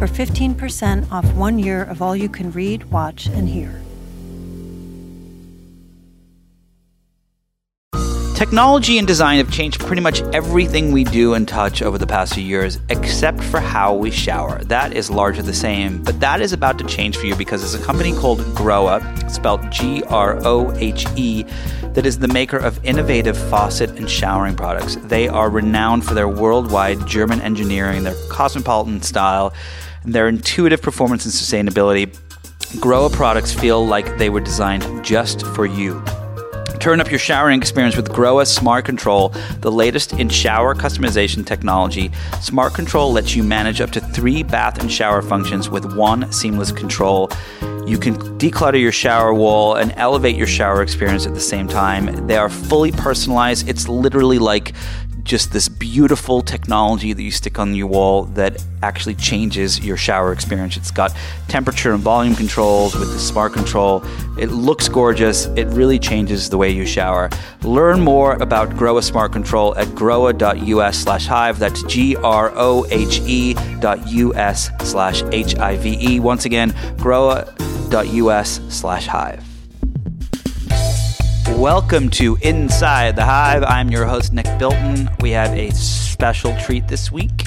for 15% off one year of all you can read, watch, and hear. Technology and design have changed pretty much everything we do and touch over the past few years, except for how we shower. That is largely the same, but that is about to change for you because there's a company called Grohe, spelled G R O H E, that is the maker of innovative faucet and showering products. They are renowned for their worldwide German engineering, their cosmopolitan style, and their intuitive performance and sustainability. Grohe products feel like they were designed just for you. Turn up your showering experience with Grohe Smart Control, the latest in shower customization technology. Smart Control lets you manage up to three bath and shower functions with one seamless control. You can declutter your shower wall and elevate your shower experience at the same time. They are fully personalized. It's literally like just this beautiful technology that you stick on your wall that actually changes your shower experience. It's got temperature and volume controls with the smart control. It looks gorgeous. It really changes the way you shower. Learn more about Grohe Smart Control at grohe.us slash hive. That's G R O H E dot US slash H I V E. Once again, grohe.us slash hive. Welcome to Inside the Hive. I'm your host, Nick Bilton. We have a special treat this week.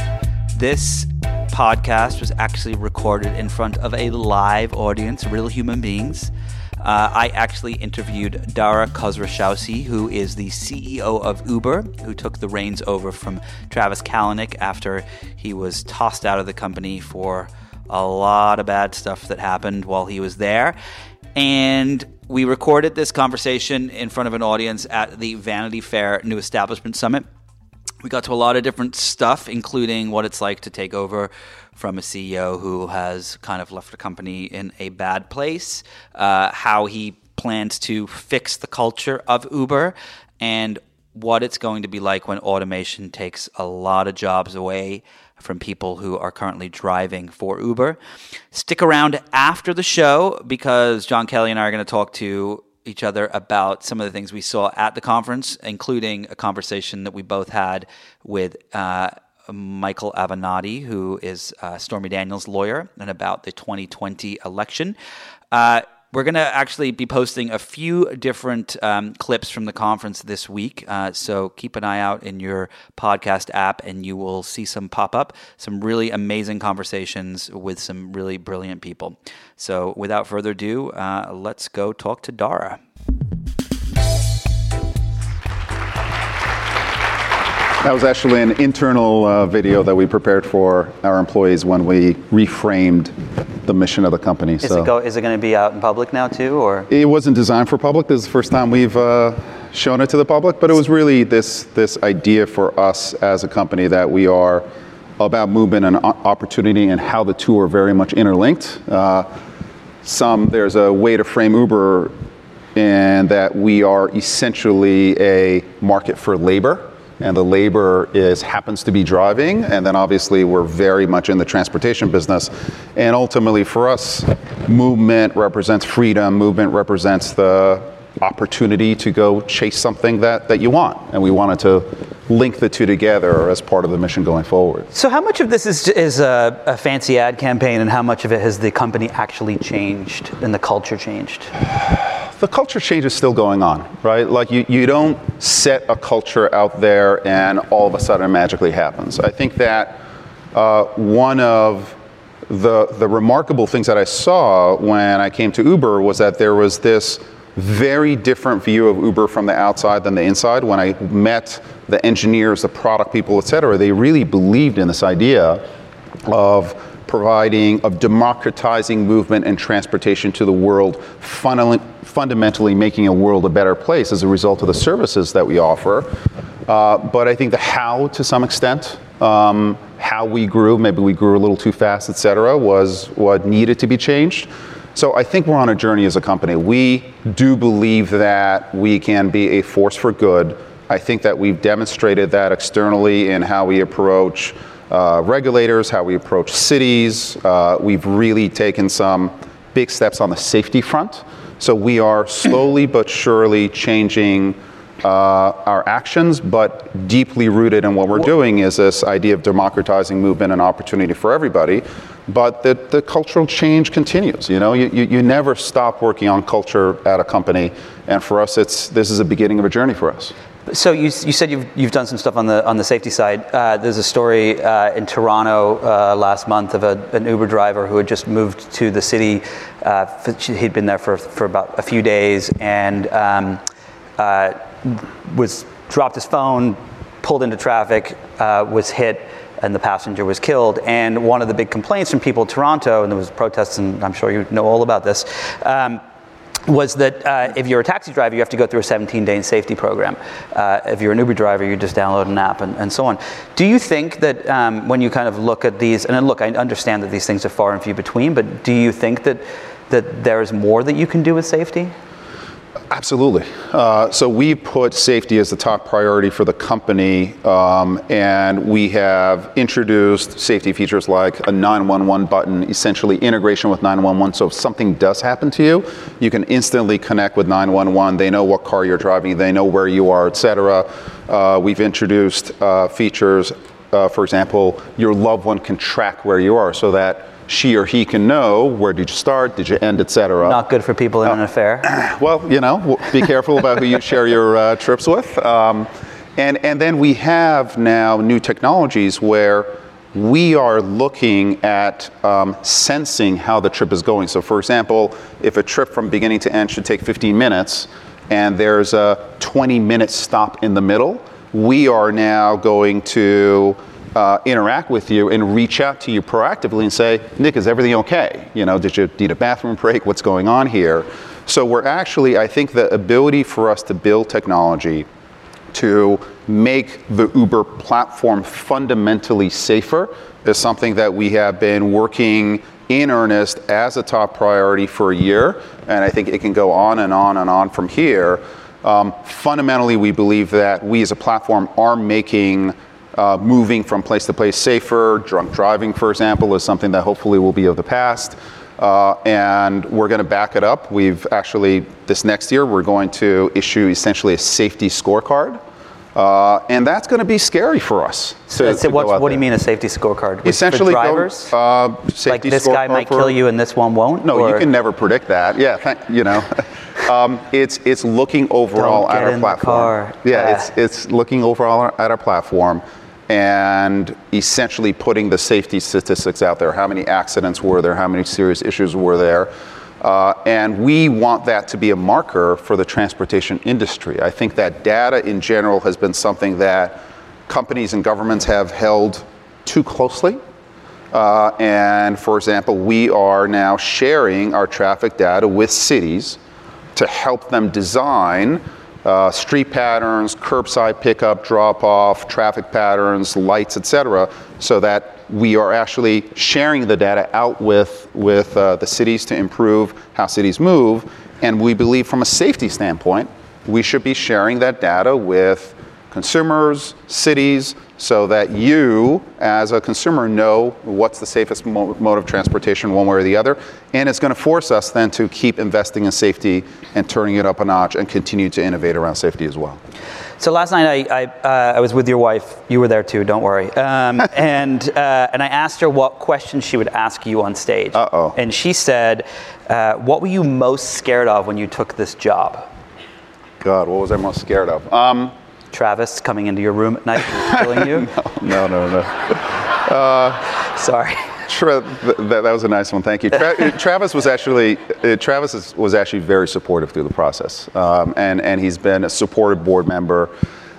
This podcast was actually recorded in front of a live audience, real human beings. Uh, I actually interviewed Dara Khosrowshahi, who is the CEO of Uber, who took the reins over from Travis Kalanick after he was tossed out of the company for a lot of bad stuff that happened while he was there. And we recorded this conversation in front of an audience at the Vanity Fair New Establishment Summit. We got to a lot of different stuff, including what it's like to take over from a CEO who has kind of left the company in a bad place, uh, how he plans to fix the culture of Uber, and what it's going to be like when automation takes a lot of jobs away from people who are currently driving for Uber. Stick around after the show because Jon Kelly and I are going to talk to each other about some of the things we saw at the conference, including a conversation that we both had with uh, Michael Avenatti, who is uh, Stormy Daniels' lawyer, and about the 2020 election. Uh, we're going to actually be posting a few different um, clips from the conference this week. Uh, so keep an eye out in your podcast app and you will see some pop up, some really amazing conversations with some really brilliant people. So without further ado, uh, let's go talk to Dara. That was actually an internal uh, video that we prepared for our employees when we reframed the mission of the company. Is, so it, go, is it going to be out in public now too, or it wasn't designed for public? This is the first time we've uh, shown it to the public, but it was really this this idea for us as a company that we are about movement and opportunity and how the two are very much interlinked. Uh, some there's a way to frame Uber in that we are essentially a market for labor and the labor is happens to be driving and then obviously we're very much in the transportation business. And ultimately for us movement represents freedom movement represents the opportunity to go chase something that, that you want and we wanted to link the two together as part of the mission going forward so how much of this is, is a, a fancy ad campaign and how much of it has the company actually changed and the culture changed the culture change is still going on, right? Like you, you don't set a culture out there and all of a sudden it magically happens. I think that uh, one of the, the remarkable things that I saw when I came to Uber was that there was this very different view of Uber from the outside than the inside. When I met the engineers, the product people, et cetera, they really believed in this idea of providing, of democratizing movement and transportation to the world, fundamentally making a world a better place as a result of the services that we offer. Uh, but I think the how, to some extent, um, how we grew, maybe we grew a little too fast, et cetera, was what needed to be changed. So I think we're on a journey as a company. We do believe that we can be a force for good. I think that we've demonstrated that externally in how we approach uh, regulators, how we approach cities. Uh, we've really taken some big steps on the safety front. So we are slowly but surely changing uh, our actions, but deeply rooted in what we're doing is this idea of democratizing movement and opportunity for everybody. But the, the cultural change continues. You know, you, you, you never stop working on culture at a company, and for us, it's this is a beginning of a journey for us. So you, you said you've, you've done some stuff on the on the safety side. Uh, there's a story uh, in Toronto uh, last month of a, an Uber driver who had just moved to the city. Uh, he'd been there for, for about a few days and um, uh, was dropped his phone, pulled into traffic, uh, was hit, and the passenger was killed. And one of the big complaints from people in Toronto, and there was protests, and I'm sure you know all about this. Um, was that uh, if you're a taxi driver, you have to go through a 17 day safety program. Uh, if you're an Uber driver, you just download an app and, and so on. Do you think that um, when you kind of look at these, and look, I understand that these things are far and few between, but do you think that, that there is more that you can do with safety? Absolutely. Uh, so we put safety as the top priority for the company, um, and we have introduced safety features like a 911 button, essentially integration with 911. So if something does happen to you, you can instantly connect with 911. They know what car you're driving, they know where you are, etc. Uh, we've introduced uh, features, uh, for example, your loved one can track where you are, so that she or he can know where did you start, did you end, etc. Not good for people in uh, an affair. Well, you know, be careful about who you share your uh, trips with. Um, and, and then we have now new technologies where we are looking at um, sensing how the trip is going. So, for example, if a trip from beginning to end should take 15 minutes and there's a 20 minute stop in the middle, we are now going to uh, interact with you and reach out to you proactively and say, Nick, is everything okay? You know, did you need a bathroom break? What's going on here? So we're actually, I think the ability for us to build technology to make the Uber platform fundamentally safer is something that we have been working in earnest as a top priority for a year, and I think it can go on and on and on from here. Um, fundamentally, we believe that we as a platform are making uh, moving from place to place safer. Drunk driving, for example, is something that hopefully will be of the past. Uh, and we're going to back it up. We've actually, this next year, we're going to issue essentially a safety scorecard. Uh, and that's going to be scary for us. To, so to what, what do you mean a safety scorecard? Essentially, drivers. Go, uh, like this guy might for, kill you and this one won't. No, or? you can never predict that. Yeah, th- you know, um, it's it's looking overall at our platform. Yeah, it's it's looking overall at our platform and essentially putting the safety statistics out there. How many accidents were there? How many serious issues were there? Uh, and we want that to be a marker for the transportation industry. I think that data in general has been something that companies and governments have held too closely. Uh, and for example, we are now sharing our traffic data with cities to help them design uh, street patterns, curbside pickup, drop off, traffic patterns, lights, etc., so that we are actually sharing the data out with, with uh, the cities to improve how cities move. And we believe from a safety standpoint, we should be sharing that data with consumers, cities, so that you, as a consumer, know what's the safest mo- mode of transportation, one way or the other. And it's going to force us then to keep investing in safety and turning it up a notch and continue to innovate around safety as well. So last night I, I, uh, I was with your wife. You were there too. Don't worry. Um, and uh, and I asked her what questions she would ask you on stage. Uh oh. And she said, uh, "What were you most scared of when you took this job?" God, what was I most scared of? Um, Travis coming into your room at night killing you? no, no, no. no. Uh, Sorry. Tra- that, that, was a nice one. Thank you. Tra- Travis was actually uh, Travis is, was actually very supportive through the process, um, and and he's been a supportive board member.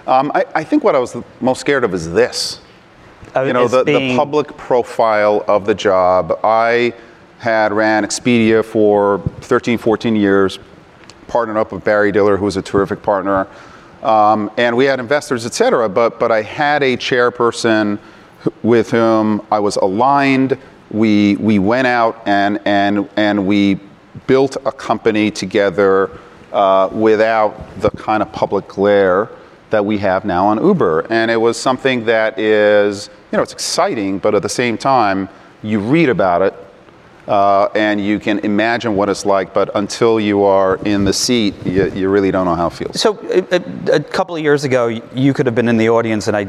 Um, I, I, think what I was most scared of is this. Uh, you know, the, being... the public profile of the job. I had ran Expedia for 13, 14 years, partnered up with Barry Diller, who was a terrific partner. Um, and we had investors, et cetera. But, but I had a chairperson with whom I was aligned. We, we went out and, and, and we built a company together uh, without the kind of public glare that we have now on Uber. And it was something that is, you know, it's exciting, but at the same time, you read about it uh, and you can imagine what it's like, but until you are in the seat, you, you really don't know how it feels. So, a, a, couple of years ago, you could have been in the audience, and I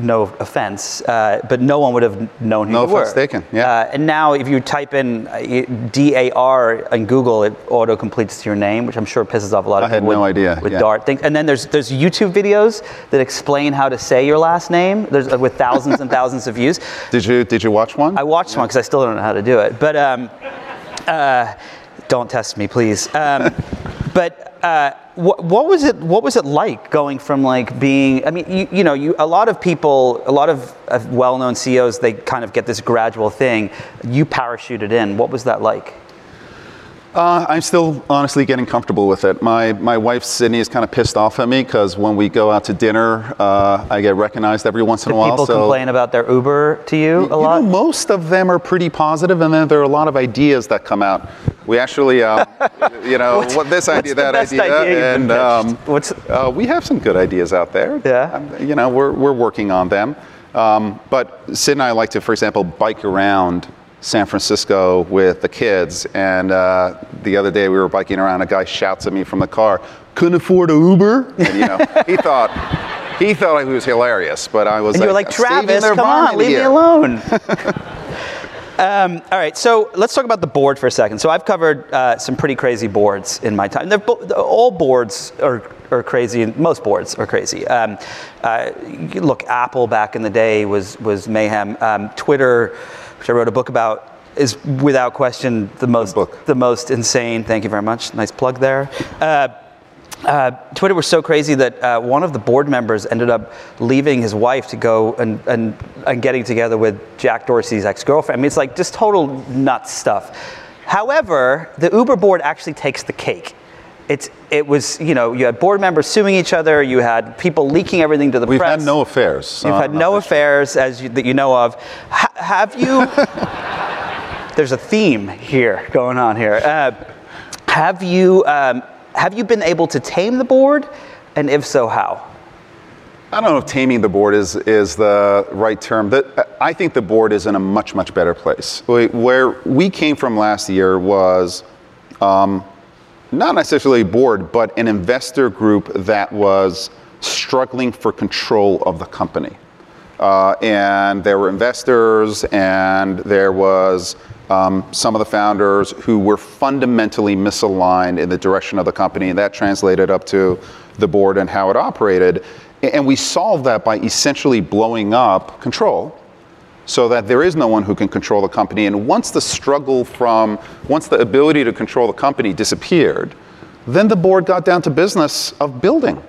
no offense, uh, but no one would have known who no you were. offense taken. Yeah. Uh, and now, if you type in uh, D A R in Google, it auto completes to your name, which I'm sure pisses off a lot of I people. I had no with, idea. With yeah. Dart things, and then there's there's YouTube videos that explain how to say your last name. There's uh, with thousands and thousands of views. Did you Did you watch one? I watched yeah. one because I still don't know how to do it, but. Um, uh, don't test me, please. Um, but uh, what, what, was it? What was it like going from like being? I mean, you, you know, you, a lot of people, a lot of, of well-known CEOs, they kind of get this gradual thing. You parachuted in. What was that like? Uh, I'm still honestly getting comfortable with it. My my wife Sydney is kind of pissed off at me because when we go out to dinner, uh, I get recognized every once in Do a while. People so complain about their Uber to you a you lot. Know, most of them are pretty positive, and then there are a lot of ideas that come out. We actually, uh, you know, what this idea, that idea, idea and um, what's uh, we have some good ideas out there. Yeah. Um, you know, we're we're working on them. Um, but Sid and I like to, for example, bike around San Francisco with the kids, and uh, the other day we were biking around. A guy shouts at me from the car, "Couldn't afford a Uber," and you know he thought he thought he was hilarious, but I was. And like, you were like, Travis, come on, leave here. me alone. Um, all right, so let's talk about the board for a second. So I've covered uh, some pretty crazy boards in my time. Bo- all boards are, are crazy, and most boards are crazy. Um, uh, look, Apple back in the day was was mayhem. Um, Twitter which I wrote a book about, is without question the most the most insane. Thank you very much. Nice plug there. Uh, uh, Twitter was so crazy that uh, one of the board members ended up leaving his wife to go and, and, and getting together with Jack Dorsey's ex girlfriend. I mean, it's like just total nuts stuff. However, the Uber board actually takes the cake. It's, it was, you know, you had board members suing each other, you had people leaking everything to the We've press. We've had no affairs. You've had no affairs, as you, that you know of. H- have you? there's a theme here going on here. Uh, have you um, have you been able to tame the board, and if so, how? I don't know if taming the board is, is the right term. But I think the board is in a much, much better place. Where we came from last year was um, not necessarily a board, but an investor group that was struggling for control of the company. Uh, and there were investors, and there was um, some of the founders who were fundamentally misaligned in the direction of the company, and that translated up to the board and how it operated. And we solved that by essentially blowing up control so that there is no one who can control the company. And once the struggle from, once the ability to control the company disappeared, then the board got down to business of building.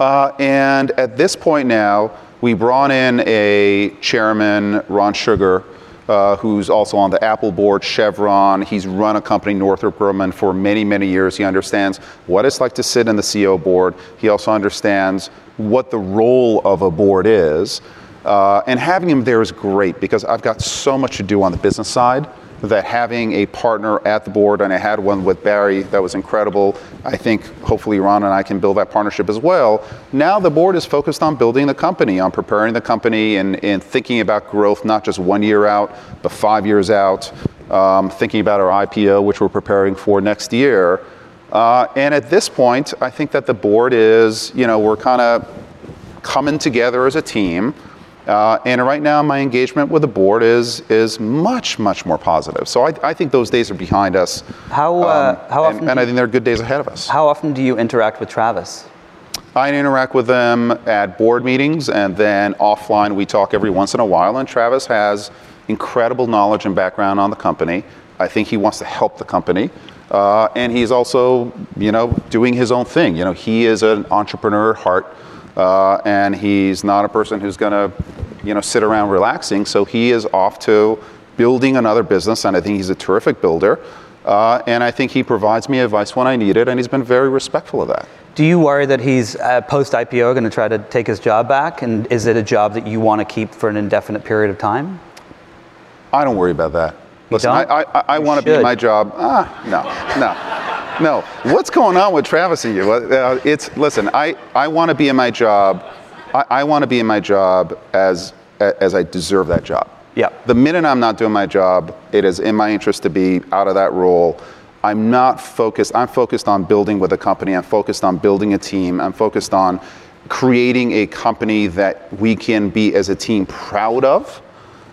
Uh, and at this point now, we brought in a chairman, Ron Sugar, uh, who's also on the Apple board, Chevron. He's run a company, Northrop Grumman, for many, many years. He understands what it's like to sit in the CEO board. He also understands what the role of a board is. Uh, and having him there is great because I've got so much to do on the business side that having a partner at the board, and I had one with Barry that was incredible. I think hopefully Ron and I can build that partnership as well. Now the board is focused on building the company, on preparing the company, and, and thinking about growth, not just one year out, but five years out, um, thinking about our IPO, which we're preparing for next year. Uh, and at this point, I think that the board is, you know, we're kind of coming together as a team. Uh, and right now, my engagement with the board is is much much more positive. So I, I think those days are behind us. How uh, um, how and, often? And I think there are good days ahead of us. How often do you interact with Travis? I interact with them at board meetings, and then offline we talk every once in a while. And Travis has incredible knowledge and background on the company. I think he wants to help the company. Uh, and he's also, you know, doing his own thing. You know, he is an entrepreneur at heart. Uh, and he's not a person who's going to, you know, sit around relaxing. So he is off to building another business, and I think he's a terrific builder. Uh, and I think he provides me advice when I need it, and he's been very respectful of that. Do you worry that he's uh, post IPO going to try to take his job back? And is it a job that you want to keep for an indefinite period of time? I don't worry about that. Listen, don't? I, I, I want to be my job. Ah, no, no, no. What's going on with Travis and you? Uh, It's listen. I, I want to be in my job. I, I want to be in my job as as I deserve that job. Yeah. The minute I'm not doing my job, it is in my interest to be out of that role. I'm not focused. I'm focused on building with a company. I'm focused on building a team. I'm focused on creating a company that we can be as a team proud of.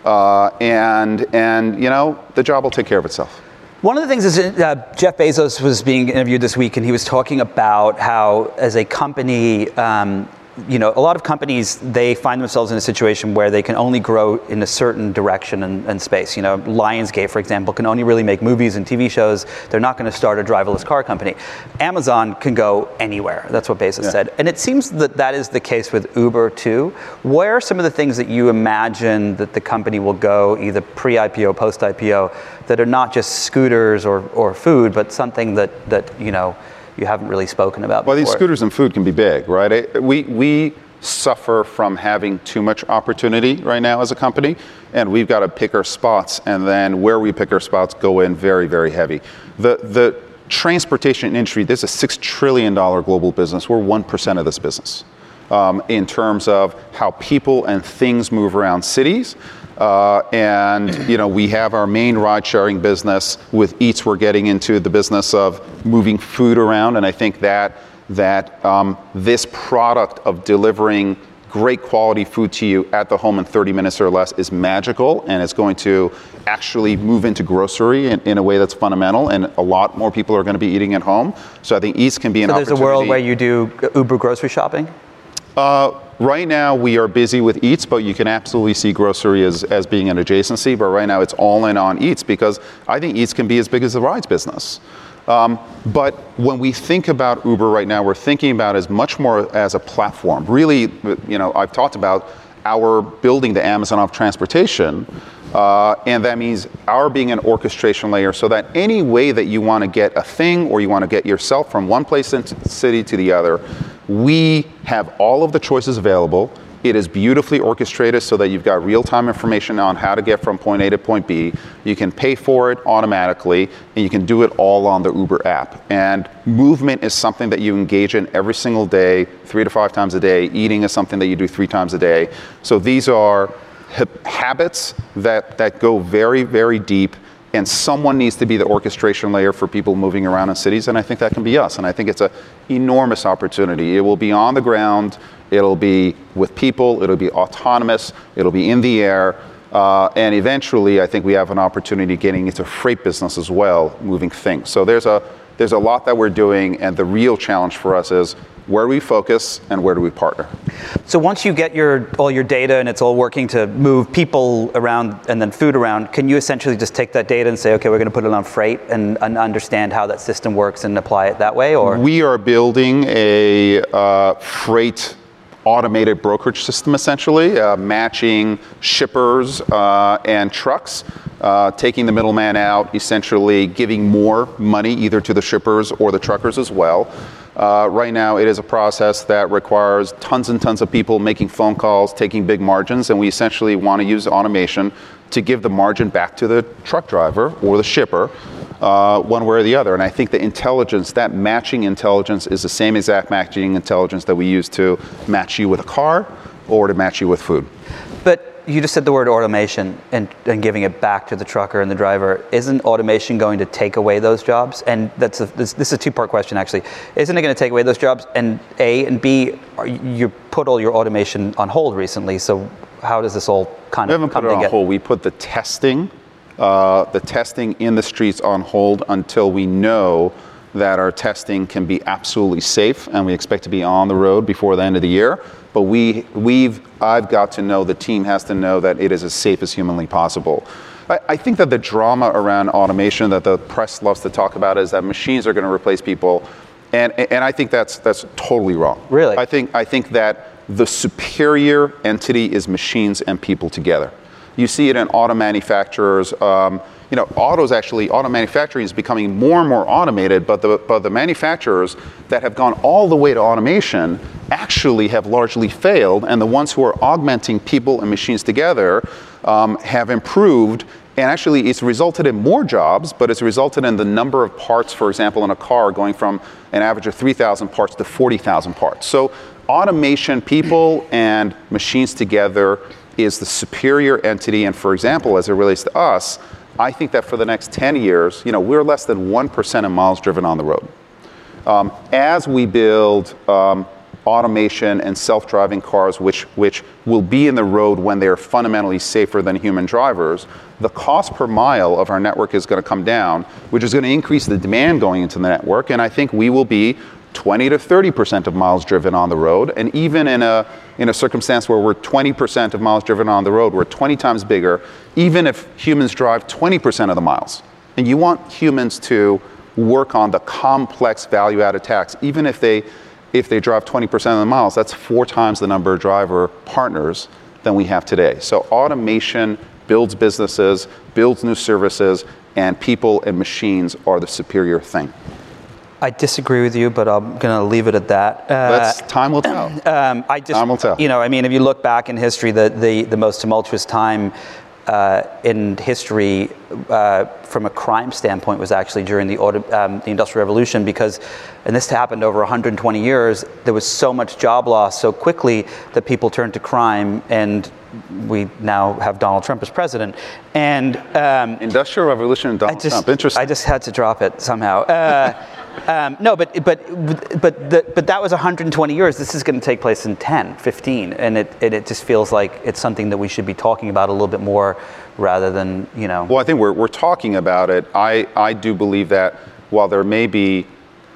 Uh, and and you know the job will take care of itself. One of the things is uh, Jeff Bezos was being interviewed this week, and he was talking about how, as a company, um, you know, a lot of companies they find themselves in a situation where they can only grow in a certain direction and, and space. You know, Lionsgate, for example, can only really make movies and TV shows. They're not going to start a driverless car company. Amazon can go anywhere. That's what Bezos Yeah. said, and it seems that that is the case with Uber too. Where are some of the things that you imagine that the company will go, either pre-IPO, post-IPO, that are not just scooters or, or food, but something that that you know you haven't really spoken about Well, these scooters and food can be big, right? We, we suffer from having too much opportunity right now as a company, and we've got to pick our spots, and then where we pick our spots go in very, very heavy. The, the transportation industry, this is a $6 trillion global business. We're 1% of this business um, in terms of how people and things move around cities. Uh, and you know we have our main ride sharing business with Eats. We're getting into the business of moving food around, and I think that that um, this product of delivering great quality food to you at the home in 30 minutes or less is magical, and it's going to actually move into grocery in, in a way that's fundamental. And a lot more people are going to be eating at home. So I think Eats can be an So there's a world where you do Uber grocery shopping. Uh, right now, we are busy with Eats, but you can absolutely see grocery as, as being an adjacency. But right now, it's all in on Eats because I think Eats can be as big as the rides business. Um, but when we think about Uber right now, we're thinking about as much more as a platform. Really, you know, I've talked about our building the Amazon of transportation, uh, and that means our being an orchestration layer so that any way that you want to get a thing or you want to get yourself from one place in city to the other, we have all of the choices available. It is beautifully orchestrated so that you've got real time information on how to get from point A to point B. You can pay for it automatically, and you can do it all on the Uber app. And movement is something that you engage in every single day, three to five times a day. Eating is something that you do three times a day. So these are hab- habits that, that go very, very deep and someone needs to be the orchestration layer for people moving around in cities and i think that can be us and i think it's an enormous opportunity. It will be on the ground it'll be with people it'll be autonomous it'll be in the air uh, and eventually i think we have an opportunity getting into freight business as well moving things. So there's a there's a lot that we're doing and the real challenge for us is where do we focus and where do we partner So once you get your all your data and it's all working to move people around and then food around, can you essentially just take that data and say, okay, we're going to put it on freight and, and understand how that system works and apply it that way? Or We are building a uh, freight automated brokerage system essentially, uh, matching shippers uh, and trucks, uh, taking the middleman out, essentially giving more money either to the shippers or the truckers as well. Uh, right now, it is a process that requires tons and tons of people making phone calls, taking big margins, and we essentially want to use automation to give the margin back to the truck driver or the shipper uh, one way or the other. And I think the intelligence, that matching intelligence, is the same exact matching intelligence that we use to match you with a car or to match you with food. You just said the word automation and, and giving it back to the trucker and the driver. Isn't automation going to take away those jobs? And that's a, this, this is a two-part question actually. Isn't it going to take away those jobs? And A and B, are, you put all your automation on hold recently. So how does this all kind We of haven't come put it on together? hold. We put the testing, uh, the testing in the streets on hold until we know that our testing can be absolutely safe, and we expect to be on the road before the end of the year. But we, we've, I've got to know, the team has to know that it is as safe as humanly possible. I, I think that the drama around automation that the press loves to talk about is that machines are going to replace people, and, and I think that's, that's totally wrong. Really? I think, I think that the superior entity is machines and people together. You see it in auto manufacturers. Um, you know, autos actually, auto manufacturing is becoming more and more automated, but the, but the manufacturers that have gone all the way to automation actually have largely failed, and the ones who are augmenting people and machines together um, have improved. And actually, it's resulted in more jobs, but it's resulted in the number of parts, for example, in a car going from an average of 3,000 parts to 40,000 parts. So, automation, people and machines together, is the superior entity. And for example, as it relates to us, I think that for the next 10 years, you know, we're less than 1% of miles driven on the road. Um, as we build um, automation and self-driving cars, which, which will be in the road when they're fundamentally safer than human drivers, the cost per mile of our network is going to come down, which is going to increase the demand going into the network. And I think we will be 20 to 30% of miles driven on the road. And even in a, in a circumstance where we're 20% of miles driven on the road, we're 20 times bigger, even if humans drive 20% of the miles. And you want humans to work on the complex value added tasks, even if they, if they drive 20% of the miles, that's four times the number of driver partners than we have today. So automation builds businesses, builds new services, and people and machines are the superior thing. I disagree with you, but I'm going to leave it at that. Uh, time will tell. Um, I just, time will tell. You know, I mean, if you look back in history, the, the, the most tumultuous time uh, in history uh, from a crime standpoint was actually during the, auto, um, the Industrial Revolution because, and this happened over 120 years, there was so much job loss so quickly that people turned to crime and we now have Donald Trump as president. And um, Industrial Revolution and Donald just, Trump. Interesting. I just had to drop it somehow. Uh, um, no, but but but the, but that was 120 years. This is going to take place in 10, 15, and it, it, it just feels like it's something that we should be talking about a little bit more, rather than you know. Well, I think we're we're talking about it. I I do believe that while there may be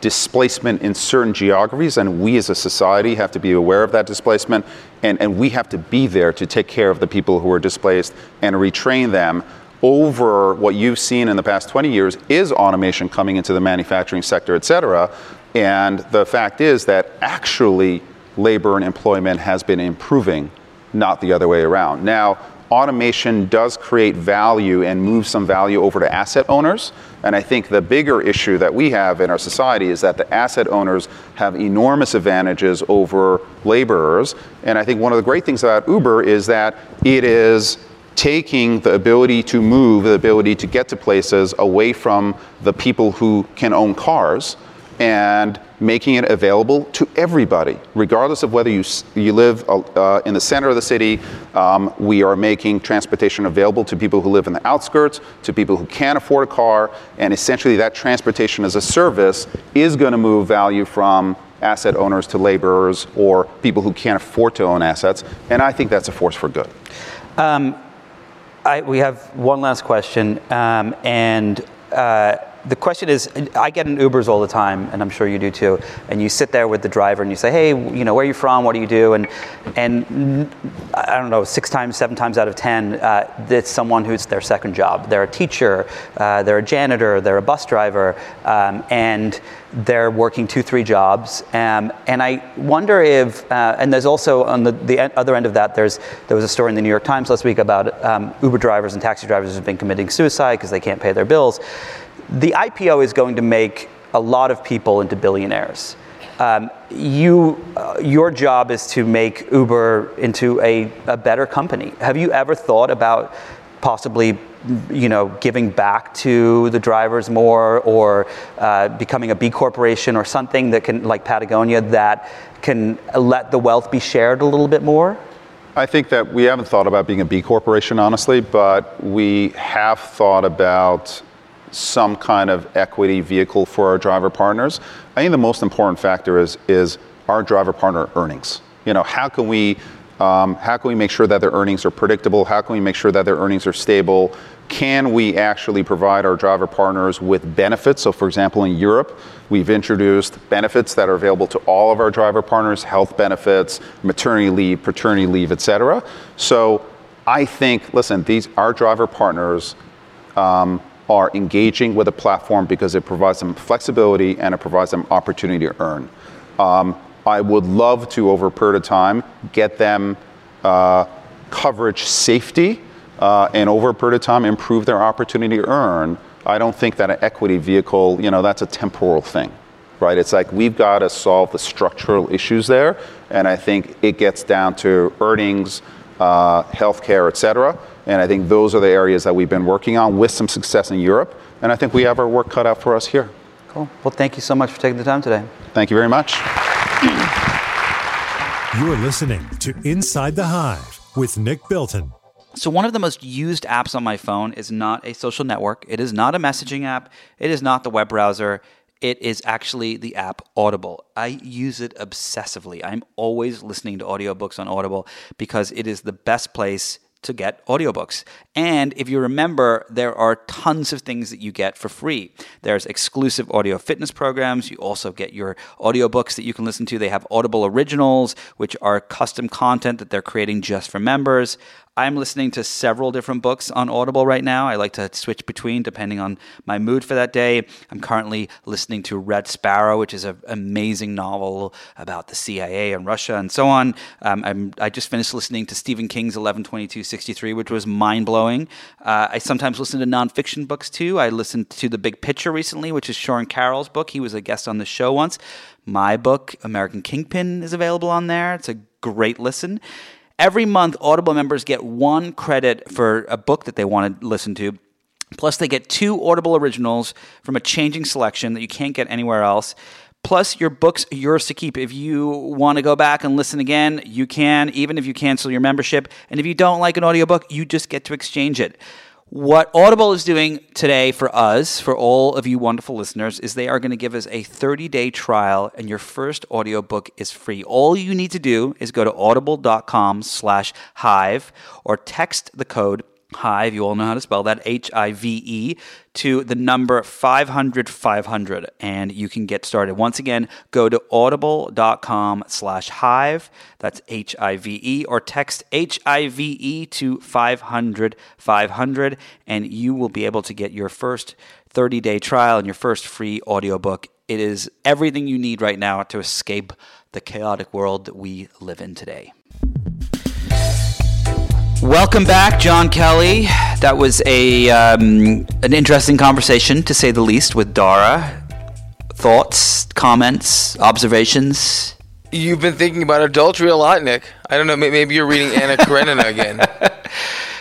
displacement in certain geographies, and we as a society have to be aware of that displacement, and, and we have to be there to take care of the people who are displaced and retrain them over what you've seen in the past 20 years is automation coming into the manufacturing sector, et cetera. And the fact is that actually labor and employment has been improving, not the other way around. Now, automation does create value and move some value over to asset owners. And I think the bigger issue that we have in our society is that the asset owners have enormous advantages over laborers. And I think one of the great things about Uber is that it is taking the ability to move, the ability to get to places away from the people who can own cars and making it available to everybody, regardless of whether you, you live uh, in the center of the city. Um, we are making transportation available to people who live in the outskirts, to people who can't afford a car, and essentially that transportation as a service is going to move value from asset owners to laborers or people who can't afford to own assets, and I think that's a force for good. Um, I, we have one last question, um, and uh, the question is I get in Ubers all the time, and I'm sure you do too. And you sit there with the driver and you say, "Hey, you know, where are you from? What do you do?" And and I don't know, six times, seven times out of ten, uh, it's someone who's their second job. They're a teacher, uh, they're a janitor, they're a bus driver, um, and they're working two, three jobs. Um, and I wonder if, uh, and there's also on the, the other end of that, there's there was a story in the New York Times last week about um, Uber drivers and taxi drivers who've been committing suicide because they can't pay their bills. The IPO is going to make a lot of people into billionaires. Um, you, uh, your job is to make Uber into a, a better company. Have you ever thought about possibly you know, giving back to the drivers more or uh, becoming a B corporation or something that can, like Patagonia, that can let the wealth be shared a little bit more? I think that we haven't thought about being a B corporation, honestly, but we have thought about some kind of equity vehicle for our driver partners. I think the most important factor is, is our driver partner earnings. You know, how can we um, how can we make sure that their earnings are predictable? How can we make sure that their earnings are stable? Can we actually provide our driver partners with benefits? So, for example, in Europe, we've introduced benefits that are available to all of our driver partners health benefits, maternity leave, paternity leave, et cetera. So, I think, listen, these our driver partners um, are engaging with a platform because it provides them flexibility and it provides them opportunity to earn. Um, I would love to, over a period of time, get them uh, coverage safety uh, and over a period of time improve their opportunity to earn, I don't think that an equity vehicle, you know, that's a temporal thing, right? It's like we've got to solve the structural issues there, and I think it gets down to earnings, uh, healthcare, et cetera. And I think those are the areas that we've been working on with some success in Europe. And I think we have our work cut out for us here. Cool. Well, thank you so much for taking the time today. Thank you very much. You're listening to Inside the Hive with Nick Bilton. So, one of the most used apps on my phone is not a social network. It is not a messaging app. It is not the web browser. It is actually the app Audible. I use it obsessively. I'm always listening to audiobooks on Audible because it is the best place to get audiobooks. And if you remember, there are tons of things that you get for free. There's exclusive audio fitness programs. You also get your audiobooks that you can listen to. They have Audible Originals, which are custom content that they're creating just for members. I'm listening to several different books on Audible right now. I like to switch between depending on my mood for that day. I'm currently listening to Red Sparrow, which is an amazing novel about the CIA and Russia and so on. Um, i just finished listening to Stephen King's 112263, which was mind blowing. Uh, I sometimes listen to nonfiction books too. I listened to The Big Picture recently, which is Sean Carroll's book. He was a guest on the show once. My book, American Kingpin, is available on there. It's a great listen. Every month, Audible members get one credit for a book that they want to listen to. Plus, they get two Audible originals from a changing selection that you can't get anywhere else. Plus, your book's yours to keep. If you want to go back and listen again, you can, even if you cancel your membership. And if you don't like an audiobook, you just get to exchange it. What Audible is doing today for us, for all of you wonderful listeners, is they are going to give us a 30 day trial and your first audiobook is free. All you need to do is go to audible.com slash hive or text the code Hive, you all know how to spell that, H I V E, to the number 500 500, and you can get started. Once again, go to audible.com slash hive, that's H I V E, or text H I V E to 500 500, and you will be able to get your first 30 day trial and your first free audiobook. It is everything you need right now to escape the chaotic world that we live in today. Welcome back, Jon Kelly. That was a um, an interesting conversation, to say the least, with Dara. Thoughts, comments, observations. You've been thinking about adultery a lot, Nick. I don't know. Maybe you're reading Anna Karenina again.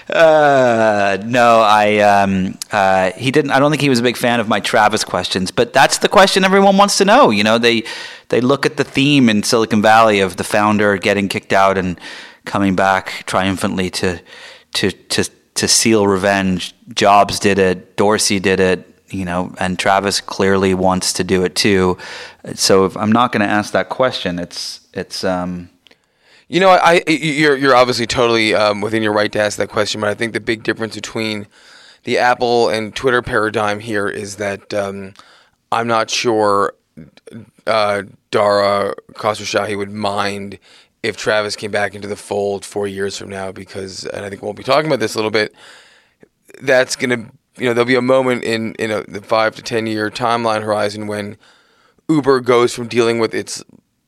Uh, no, I um, uh, he didn't. I don't think he was a big fan of my Travis questions, but that's the question everyone wants to know. You know, they they look at the theme in Silicon Valley of the founder getting kicked out and coming back triumphantly to to to to seal revenge. Jobs did it, Dorsey did it, you know, and Travis clearly wants to do it too. So if I'm not going to ask that question, it's it's. Um, you know, I you're you're obviously totally um, within your right to ask that question, but I think the big difference between the Apple and Twitter paradigm here is that um, I'm not sure uh, Dara Khosrowshahi would mind if Travis came back into the fold four years from now, because, and I think we'll be talking about this a little bit, that's going to, you know, there'll be a moment in, in a, the five to 10 year timeline horizon when Uber goes from dealing with its,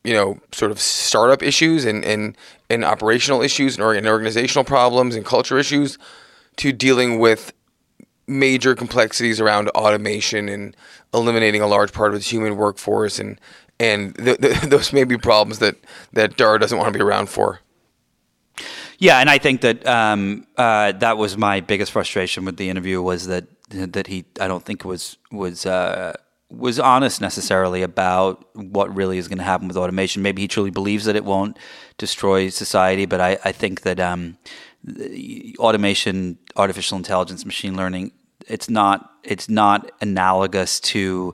you know, sort of startup issues and, and, and operational issues and or organizational problems and culture issues to dealing with major complexities around automation and eliminating a large part of its human workforce and and th- th- those may be problems that that Dara doesn't want to be around for. Yeah, and I think that um, uh, that was my biggest frustration with the interview was that that he I don't think was was uh, was honest necessarily about what really is going to happen with automation. Maybe he truly believes that it won't destroy society, but I, I think that um, automation, artificial intelligence, machine learning, it's not it's not analogous to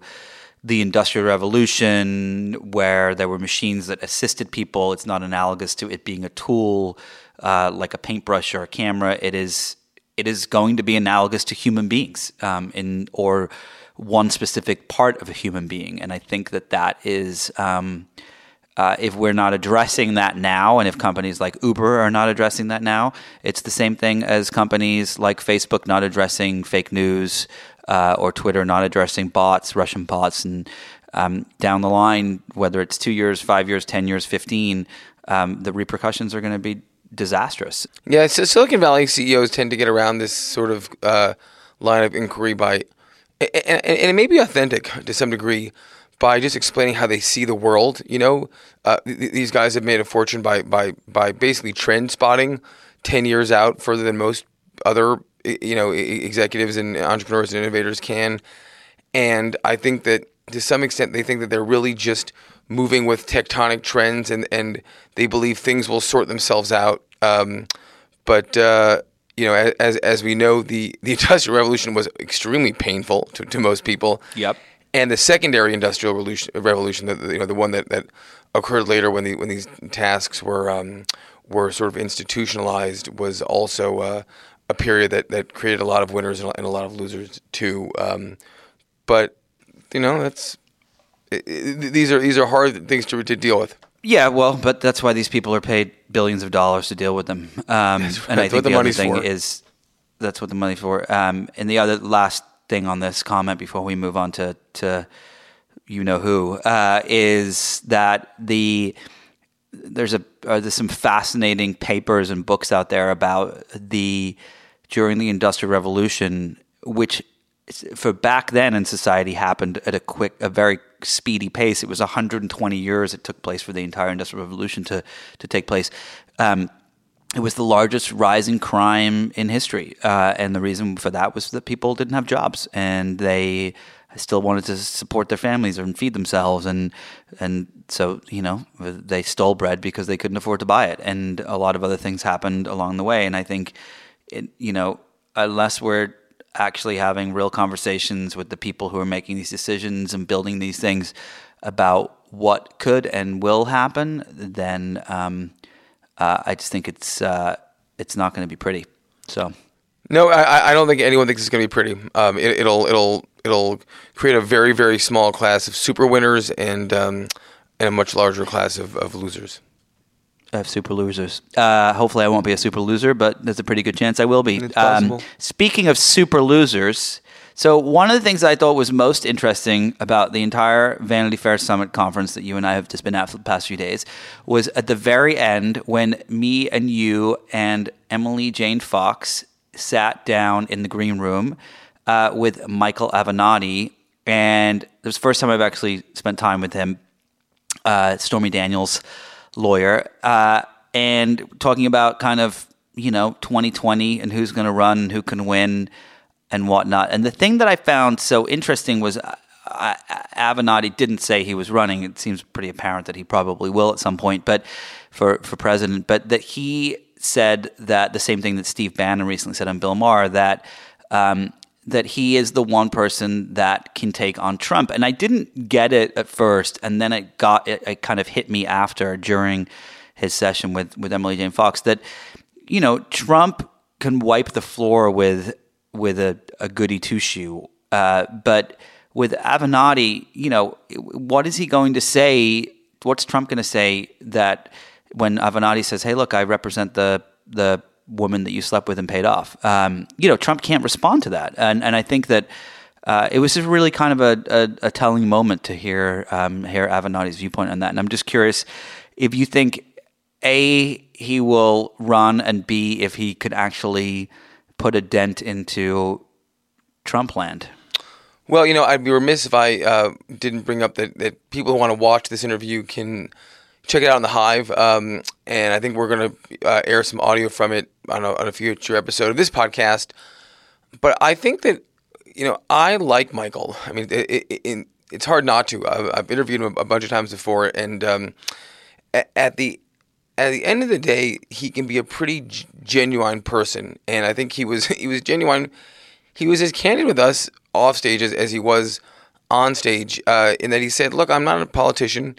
the Industrial Revolution, where there were machines that assisted people. It's not analogous to it being a tool uh, like a paintbrush or a camera. It is it is going to be analogous to human beings um, in or one specific part of a human being, and I think that that is. Um, uh, if we're not addressing that now, and if companies like Uber are not addressing that now, it's the same thing as companies like Facebook not addressing fake news, uh, or Twitter not addressing bots, Russian bots, and um, down the line, whether it's two years, five years, ten years, fifteen, um, the repercussions are going to be disastrous. Yeah, so Silicon Valley CEOs tend to get around this sort of uh, line of inquiry by, and, and, it may be authentic to some degree, by just explaining how they see the world. You know, uh, th- these guys have made a fortune by by by basically trend spotting ten years out further than most other you know executives and entrepreneurs and innovators can. And I think that to some extent they think that they're really just moving with tectonic trends and and they believe things will sort themselves out. Um, but uh, you know, as as we know, the the industrial revolution was extremely painful to, to most people. Yep. And the secondary industrial revolution, revolution, the, you know, the one that, that occurred later when the when these tasks were um, were sort of institutionalized, was also uh, a period that, that created a lot of winners and a lot of losers too. Um, but you know, that's it, it, these are these are hard things to to deal with. Yeah, well, but that's why these people are paid billions of dollars to deal with them. Um, and I think the the, other thing for. is that's what the money's for. Um, and the other last thing on this comment before we move on to to you know who uh, is that the there's a there's some fascinating papers and books out there about the during the industrial revolution which for back then in society happened at a quick a very speedy pace it was 120 years it took place for the entire industrial revolution to to take place um, it was the largest rising crime in history, uh, and the reason for that was that people didn't have jobs and they still wanted to support their families and feed themselves, and and so you know they stole bread because they couldn't afford to buy it, and a lot of other things happened along the way. And I think, it, you know, unless we're actually having real conversations with the people who are making these decisions and building these things about what could and will happen, then. Um, uh, I just think it's uh, it's not going to be pretty. So No, I, I don't think anyone thinks it's going to be pretty. Um, it, it'll it'll it'll create a very very small class of super winners and um, and a much larger class of, of losers. Have super losers. Uh, hopefully, I won't be a super loser, but there's a pretty good chance I will be. Um, speaking of super losers, so one of the things I thought was most interesting about the entire Vanity Fair Summit conference that you and I have just been at for the past few days was at the very end when me and you and Emily Jane Fox sat down in the green room uh, with Michael Avenatti, and it was the first time I've actually spent time with him. Uh, Stormy Daniels lawyer, uh, and talking about kind of you know 2020 and who's going to run, who can win, and whatnot. And the thing that I found so interesting was uh, uh, Avenatti didn't say he was running. It seems pretty apparent that he probably will at some point, but for for president, but that he said that the same thing that Steve Bannon recently said on Bill Maher that. Um, that he is the one person that can take on Trump. And I didn't get it at first, and then it got it, it kind of hit me after during his session with with Emily Jane Fox that you know Trump can wipe the floor with with a, a goody two shoe, uh, but with Avenatti, you know, what is he going to say? What's Trump going to say that when Avenatti says, "Hey, look, I represent the the woman that you slept with and paid off. Um, you know, Trump can't respond to that, and and I think that uh, it was just really kind of a, a, a telling moment to hear um, hear Avenatti's viewpoint on that. And I'm just curious if you think a he will run, and b if he could actually put a dent into Trump land. Well, you know, I'd be remiss if I uh, didn't bring up that, that people who want to watch this interview can check it out on the Hive, um, and I think we're going to uh, air some audio from it on a, on a future episode of this podcast. But I think that you know I like Michael. I mean, it, it, it, it's hard not to. I've, I've interviewed him a bunch of times before, and um, at, at the at the end of the day, he can be a pretty g- genuine person, and I think he was he was genuine. He was as candid with us off stage as, as he was on stage, uh, in that he said, "Look, I'm not a politician.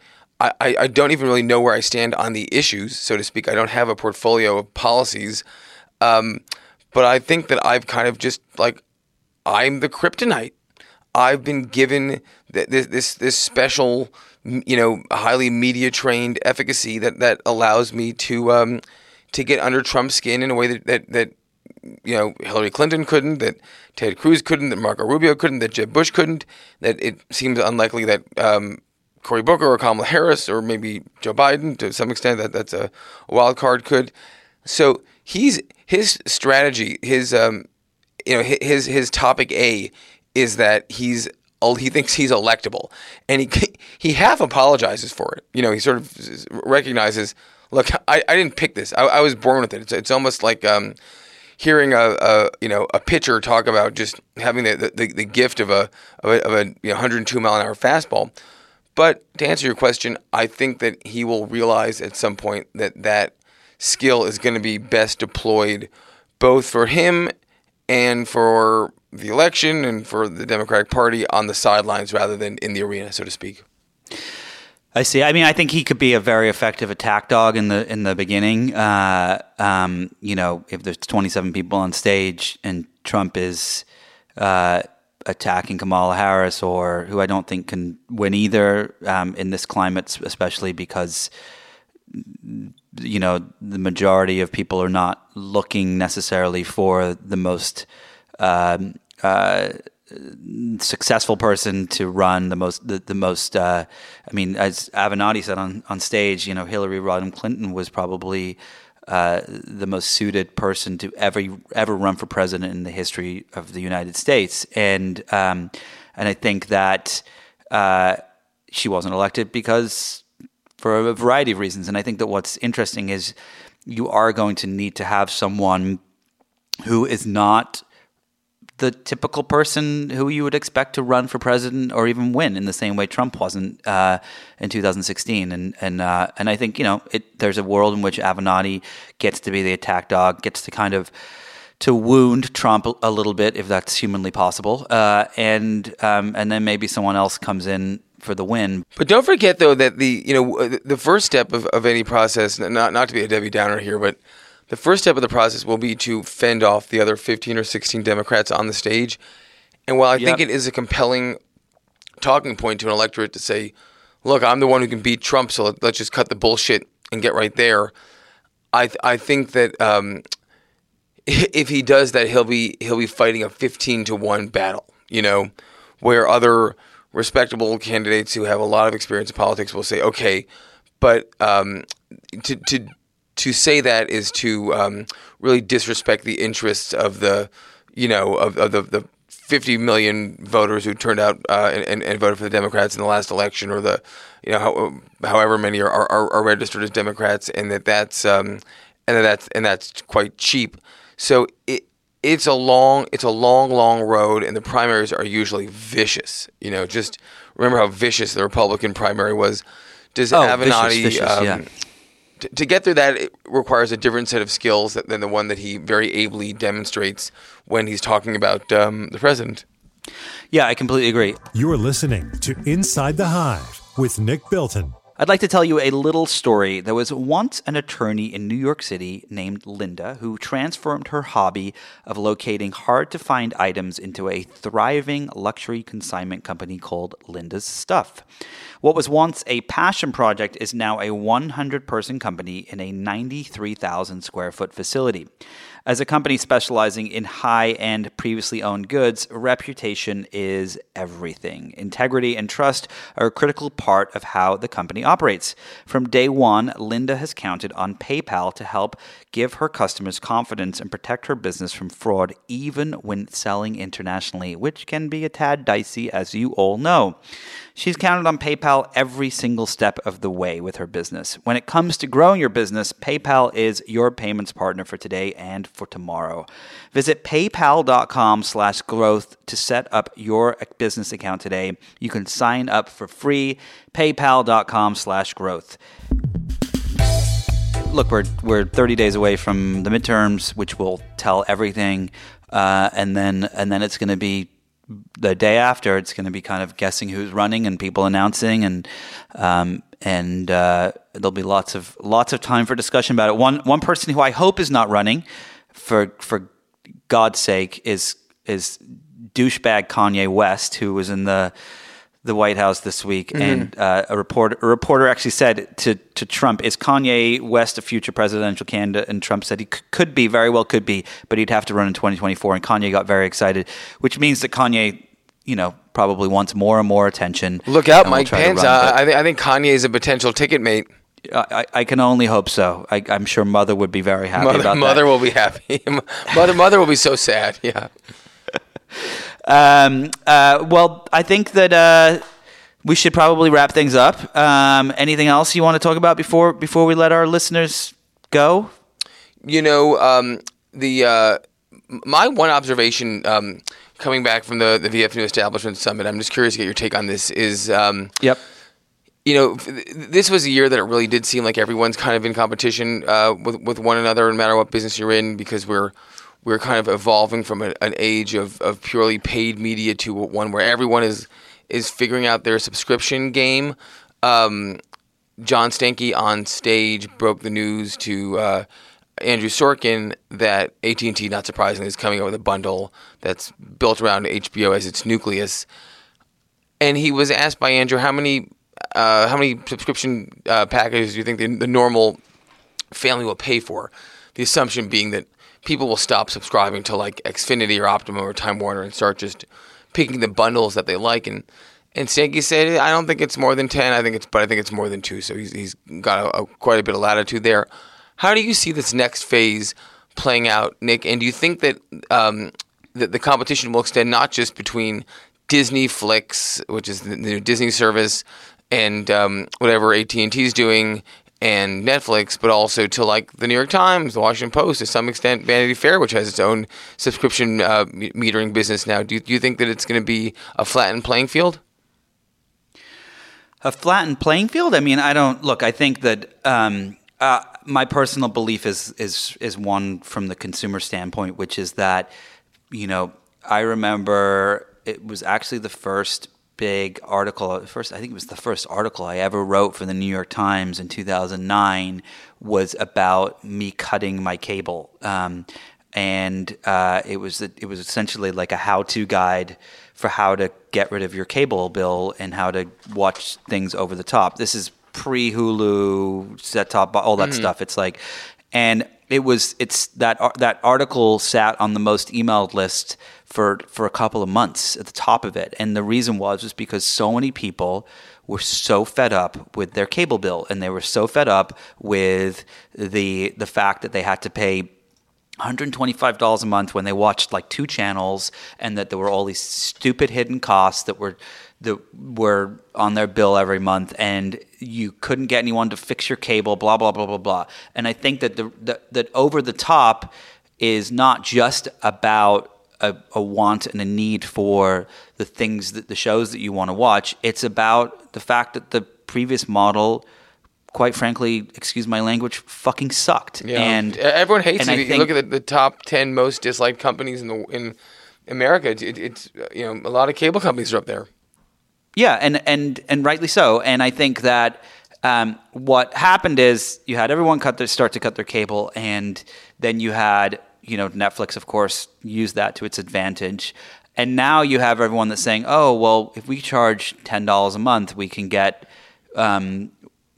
I, I, don't even really know where I stand on the issues, so to speak. I don't have a portfolio of policies, um, but I think that I've kind of just like I'm the kryptonite. I've been given th- this this this special, you know, highly media trained efficacy that that allows me to um, to get under Trump's skin in a way that that, that you know Hillary Clinton couldn't, that Ted Cruz couldn't, that Marco Rubio couldn't, that Jeb Bush couldn't. That it seems unlikely that um, Cory Booker or Kamala Harris or maybe Joe Biden to some extent that that's a, wild card could. So he's his strategy, his um, you know, his his topic A is that he's he thinks he's electable, and he he half apologizes for it. You know, he sort of recognizes, look, I, I didn't pick this. I, I was born with it. It's, it's almost like um, hearing a, a, you know a pitcher talk about just having the, the, the gift of a of a, of a you know, 102 mile an hour fastball. But to answer your question, I think that he will realize at some point that that skill is going to be best deployed both for him and for the election and for the Democratic Party on the sidelines rather than in the arena, so to speak. I see. I mean, I think he could be a very effective attack dog in the in the beginning. Uh, um, you know, if there's 27 people on stage and Trump is uh, attacking Kamala Harris, or who I don't think can win either um, in this climate, especially because you know the majority of people are not looking necessarily for the most um, uh, successful person to run the most the, the most uh, I mean as Avenatti said on, on stage you know Hillary Rodham Clinton was probably uh, the most suited person to ever ever run for president in the history of the United States. And um, and I think that uh, she wasn't elected because for a variety of reasons. And I think that what's interesting is you are going to need to have someone who is not the typical person who you would expect to run for president or even win in the same way Trump wasn't uh, in 2016. And and uh, and I think you know it, there's a world in which Avenatti gets to be the attack dog, gets to kind of to wound Trump a little bit if that's humanly possible, uh, and um, and then maybe someone else comes in for the win. But don't forget though that the you know the first step of, of any process, not not to be a Debbie Downer here, but the first step of the process will be to fend off the other 15 or 16 Democrats on the stage. And while I yep. think it is a compelling talking point to an electorate to say, look, I'm the one who can beat Trump, so let's just cut the bullshit and get right there. I, I think that um, if he does that, he'll be he'll be fighting a 15 to one battle. You know, where other respectable candidates who have a lot of experience in politics will say, okay, but um, to to to say that is to um, really disrespect the interests of the, you know, of, of the, the 50 million voters who turned out uh, and, and, voted for the Democrats in the last election, or the, you know, how, however many are, are, are, registered as Democrats, and that that's um, and that that's and that's quite cheap. So it it's a long it's a long long road, and the primaries are usually vicious. You know, just remember how vicious the Republican primary was. Does oh, Avenatti vicious, vicious, um, yeah to, get through that it requires a different set of skills than the one that he very ably demonstrates when he's talking about um, the president. Yeah, I completely agree. You're listening to Inside the Hive with Nick Bilton. I'd like to tell you a little story. There was once an attorney in New York City named Linda who transformed her hobby of locating hard to find items into a thriving luxury consignment company called Linda's Stuff. What was once a passion project is now a 100 person company in a 93,000 square foot facility. As a company specializing in high end previously owned goods, reputation is everything. Integrity and trust are a critical part of how the company operates. From day one, Linda has counted on PayPal to help give her customers confidence and protect her business from fraud, even when selling internationally, which can be a tad dicey, as you all know. She's counted on PayPal every single step of the way with her business. When it comes to growing your business, PayPal is your payments partner for today and for tomorrow. Visit paypal.com slash growth to set up your business account today. You can sign up for free. paypal.com slash growth look, we're we're 30 days away from the midterms, which will tell everything, uh, and then and then it's going to be the day after. It's going to be kind of guessing who's running and people announcing, and um, and uh, there'll be lots of lots of time for discussion about it. One one person who I hope is not running, for for God's sake, is is douchebag Kanye West, who was in the the White House this week, mm-hmm. and uh, a reporter a reporter actually said to to Trump, "Is Kanye West a future presidential candidate?" And Trump said he c- could be, very well could be, but he'd have to run in 2024. And Kanye got very excited, which means that Kanye, you know, probably wants more and more attention. Look out, Mike we'll Pence. Uh, I, th- I think Kanye is a potential ticket mate. I, I can only hope so. I, I'm sure mother would be very happy Mother, about mother that. will be happy. mother, mother will be so sad. Yeah. Um, uh, well, I think that uh, we should probably wrap things up. Um, anything else you want to talk about before before we let our listeners go? You know, um, the uh, my one observation um, coming back from the the VF New Establishment Summit, I'm just curious to get your take on this. Is um, Yep. you know, this was a year that it really did seem like everyone's kind of in competition uh, with with one another, no matter what business you're in, because we're we're kind of evolving from a, an age of, of purely paid media to one where everyone is is figuring out their subscription game. Um, John Stankey on stage broke the news to uh, Andrew Sorkin that AT and T, not surprisingly, is coming out with a bundle that's built around HBO as its nucleus and he was asked by Andrew how many uh, how many subscription uh, packages do you think the, the normal family will pay for? The assumption being that people will stop subscribing to like Xfinity or Optimum or Time Warner and start just picking the bundles that they like. And and Stankey said, I don't think it's more than ten. I think it's, but I think it's more than two. So he's he's got a, a, quite a bit of latitude there. How do you see this next phase playing out, Nick? And do you think that um, that the competition will extend not just between Disney Flix, which is the new Disney service, and um, whatever AT and T is doing, and Netflix, but also to like the New York Times, the Washington Post, to some extent Vanity Fair, which has its own subscription uh, metering business now. Do you, do you think that it's going to be a flattened playing field? a flattened playing field. I mean, I don't look. I think that um, uh, my personal belief is is is one from the consumer standpoint, which is that you know I remember it was actually the first big article. First, I think it was the first article I ever wrote for the New York Times in 2009 was about me cutting my cable. Um, and uh, it was it was essentially like a how-to guide for how to get rid of your cable bill and how to watch things over the top. This is pre Hulu, set top, all that stuff. It's like, and it was it's that that article sat on the most emailed list for for a couple of months at the top of it, and the reason was was because so many people were so fed up with their cable bill, and they were so fed up with the the fact that they had to pay $125 a month when they watched like two channels and that there were all these stupid hidden costs that were that were on their bill every month and you couldn't get anyone to fix your cable blah blah blah blah blah and i think that the, the that over the top is not just about a, a want and a need for the things that the shows that you want to watch it's about the fact that the previous model quite frankly, excuse my language, fucking sucked. And E-, everyone hates and it. You think- look at the, the top ten most disliked companies in the in America. It, it, it's you know a lot of cable companies are up there. Yeah, and and and rightly so. And I think that um, what happened is you had everyone cut their start to cut their cable, and then you had you know Netflix, of course, use that to its advantage. And now you have everyone that's saying, "Oh, well, if we charge ten dollars a month, we can get." Um,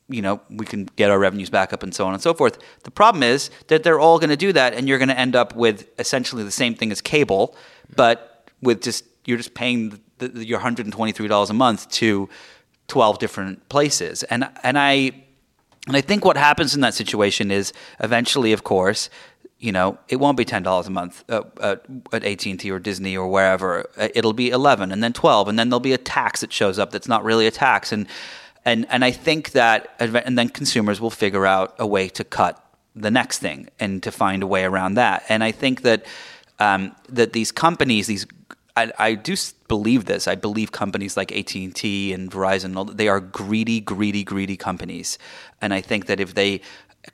you know, we can get our revenues back up and so on and so forth. The problem is that they're all going to do that, and you're going to end up with essentially the same thing as cable, but with just you're just paying the, your hundred and twenty three dollars a month to twelve different places, and and I and I think what happens in that situation is eventually, of course, you know, it won't be ten dollars a month uh, uh, at AT and T or Disney or wherever. Uh, It'll be eleven, and then twelve, and then there'll be a tax that shows up that's not really a tax, and and and I think that, and then consumers will figure out a way to cut the next thing and to find a way around that. And I think that um, that these companies, these I, I do believe this. I believe companies like AT and T and Verizon they are greedy, greedy, greedy companies. And I think that if they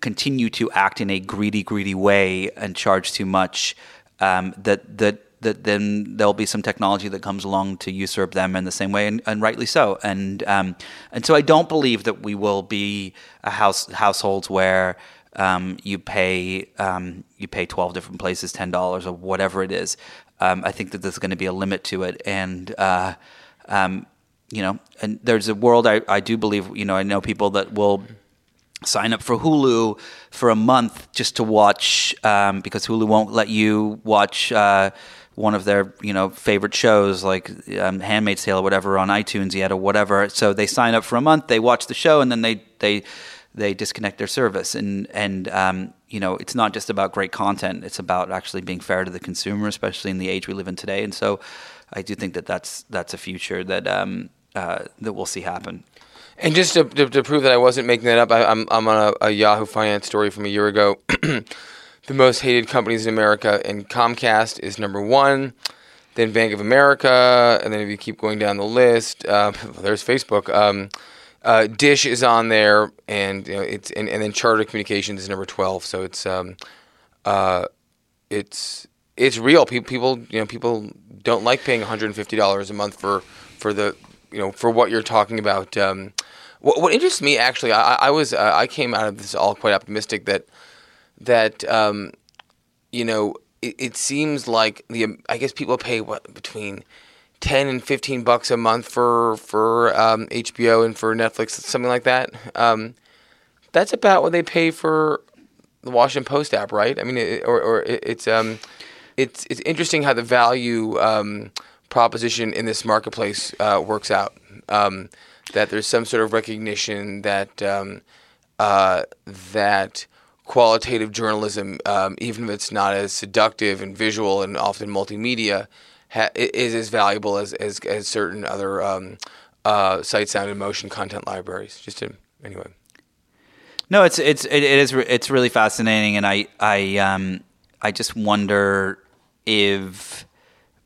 continue to act in a greedy, greedy way and charge too much, um, that that that then there'll be some technology that comes along to usurp them in the same way, and, and rightly so. And um, and so I don't believe that we will be a house households where um, you pay um, you pay twelve different places ten dollars or whatever it is. Um, I think that there's going to be a limit to it, and uh, um, you know, and there's a world I, I do believe. You know, I know people that will sign up for Hulu for a month just to watch um, because Hulu won't let you watch uh, one of their you know favorite shows like um, Handmaid's Tale or whatever on iTunes yet or whatever. So they sign up for a month, they watch the show, and then they they they disconnect their service. And and um, you know, it's not just about great content; it's about actually being fair to the consumer, especially in the age we live in today. And so, I do think that that's that's a future that um, uh, that we'll see happen. And just to, to, to, prove that I wasn't making that up, I, am I'm, I'm on a, a, Yahoo Finance story from a year ago. the most hated companies in America, and Comcast is number one. Then Bank of America, and then if you keep going down the list, uh, there's Facebook. Um, uh, Dish is on there, and you know, it's and, and then Charter Communications is number twelve. So it's um, uh, it's it's real. People, people, you know, people don't like paying one hundred and fifty dollars a month for for the you know for what you're talking about. Um, what, what interests me actually, I, I was uh, I came out of this all quite optimistic that that um, you know it, it seems like the I guess people pay what between ten and fifteen bucks a month for for um, HBO and for Netflix, something like that. Um, that's about what they pay for the Washington Post app, right? I mean, it, or, or it, it's um, it's it's interesting how the value um, proposition in this marketplace uh, works out. Um, that there's some sort of recognition that um, uh, that qualitative journalism, even if it's not as seductive and visual and often multimedia, ha- is as valuable as as, as certain other um, uh, sight, sound, and motion content libraries. Just to anyway. No, it's it's it, it is it's really fascinating, and I I um I just wonder if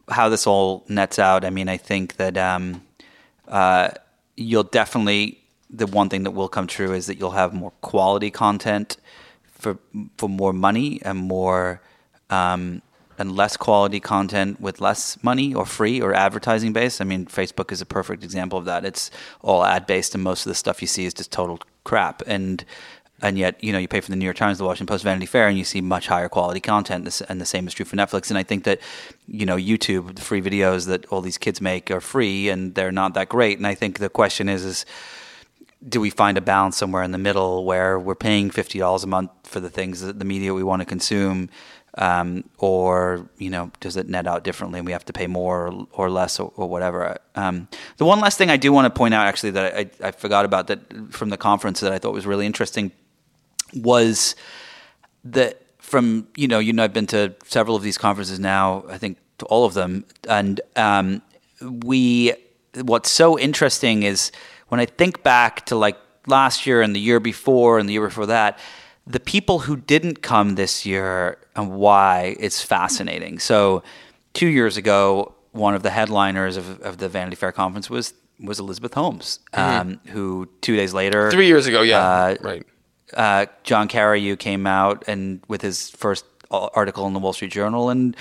how this all nets out. I mean, I think that um uh you'll definitely the one thing that will come true is that you'll have more quality content for for more money and more um, and less quality content with less money or free or advertising based. I mean, Facebook is a perfect example of that. It's all ad based, and most of the stuff you see is just total crap. And and yet, you know, you pay for the New York Times, the Washington Post, Vanity Fair, and you see much higher quality content. And the same is true for Netflix. And I think that, you know, YouTube, the free videos that all these kids make are free, and they're not that great. And I think the question is, is do we find a balance somewhere in the middle where we're paying fifty dollars a month for the things that the media we want to consume, um, or you know, does it net out differently and we have to pay more or, or less or, or whatever? Um, the one last thing I do want to point out, actually, that I, I, forgot about that from the conference that I thought was really interesting was that from you know, you know, I've been to several of these conferences now. I think to all of them, and um, we. What's so interesting is when I think back to like last year and the year before and the year before that, the people who didn't come this year and why it's fascinating. So, two years ago, one of the headliners of, of the Vanity Fair conference was was Elizabeth Holmes, mm-hmm. um, who two days later, three years ago, yeah, uh, right. Uh, John Carreyrou came out and with his first article in the Wall Street Journal, and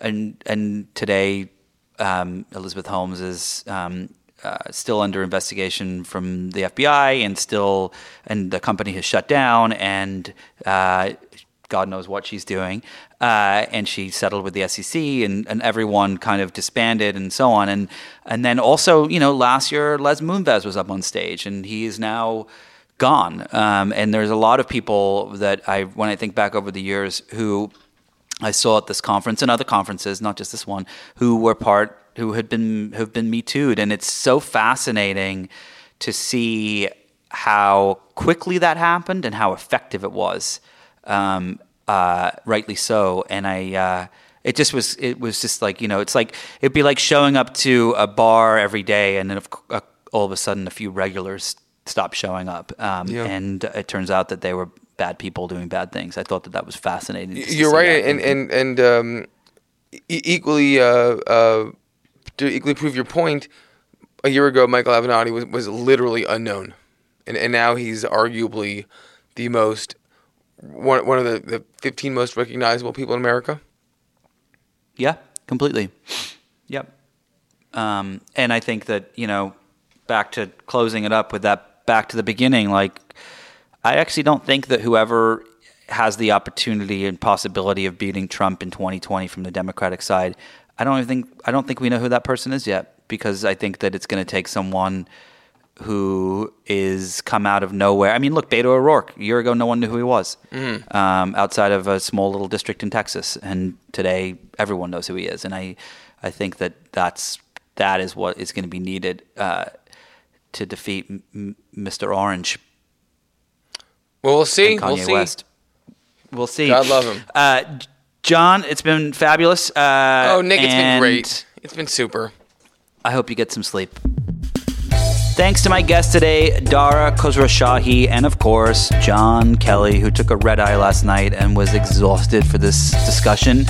and and today um, Elizabeth Holmes is um, uh, still under investigation from the FBI and still, and the company has shut down and uh, God knows what she's doing. Uh, and she settled with the SEC and, and everyone kind of disbanded and so on. And, and then also, you know, last year Les Moonves was up on stage and he is now gone. Um, and there's a lot of people that I, when I think back over the years, who I saw at this conference and other conferences, not just this one, who were part who had been who've been me too'd, and it's so fascinating to see how quickly that happened and how effective it was. Um, uh, rightly so, and I. Uh, it just was. It was just like you know. It's like it'd be like showing up to a bar every day, and then uh, all of a sudden a few regulars stop showing up, um, yeah. and it turns out that they were bad people doing bad things. I thought that that was fascinating. You're right, and and and um, equally uh, uh, to equally prove your point, a year ago, Michael Avenatti was, was literally unknown. And, and now he's arguably the most, one, one of the, the 15 most recognizable people in America. Yeah, completely. Yep. Um, and I think that, you know, back to closing it up with that, back to the beginning, like, I actually don't think that whoever has the opportunity and possibility of beating Trump in 2020 from the Democratic side, I don't even think I don't think we know who that person is yet because I think that it's going to take someone who is come out of nowhere. I mean, look, Beto O'Rourke. A year ago, no one knew who he was mm. um, outside of a small little district in Texas, and today everyone knows who he is. And I, I think that that's that is what is going to be needed uh, to defeat M- Mr. Orange. Well, we'll see. We'll see. West. We'll see. God love him. Uh, John, it's been fabulous. Uh, Oh, Nick, it's been great. It's been super. I hope you get some sleep. Thanks to my guest today, Dara Khosrowshahi, and of course, Jon Kelly, who took a red eye last night and was exhausted for this discussion.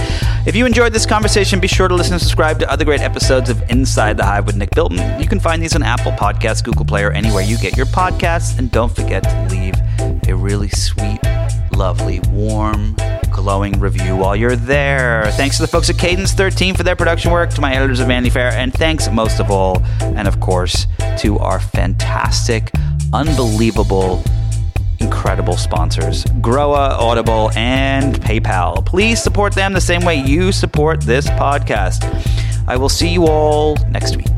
If you enjoyed this conversation, be sure to listen and subscribe to other great episodes of Inside the Hive with Nick Bilton. You can find these on Apple Podcasts, Google Play, or anywhere you get your podcasts. And don't forget to leave a really sweet, lovely, warm, glowing review while you're there. Thanks to the folks at Cadence 13 for their production work, to my editors of Vanity Fair, and thanks most of all, and of course, to our fantastic, unbelievable, incredible sponsors Groa, Audible, and PayPal. Please support them the same way you support this podcast. I will see you all next week.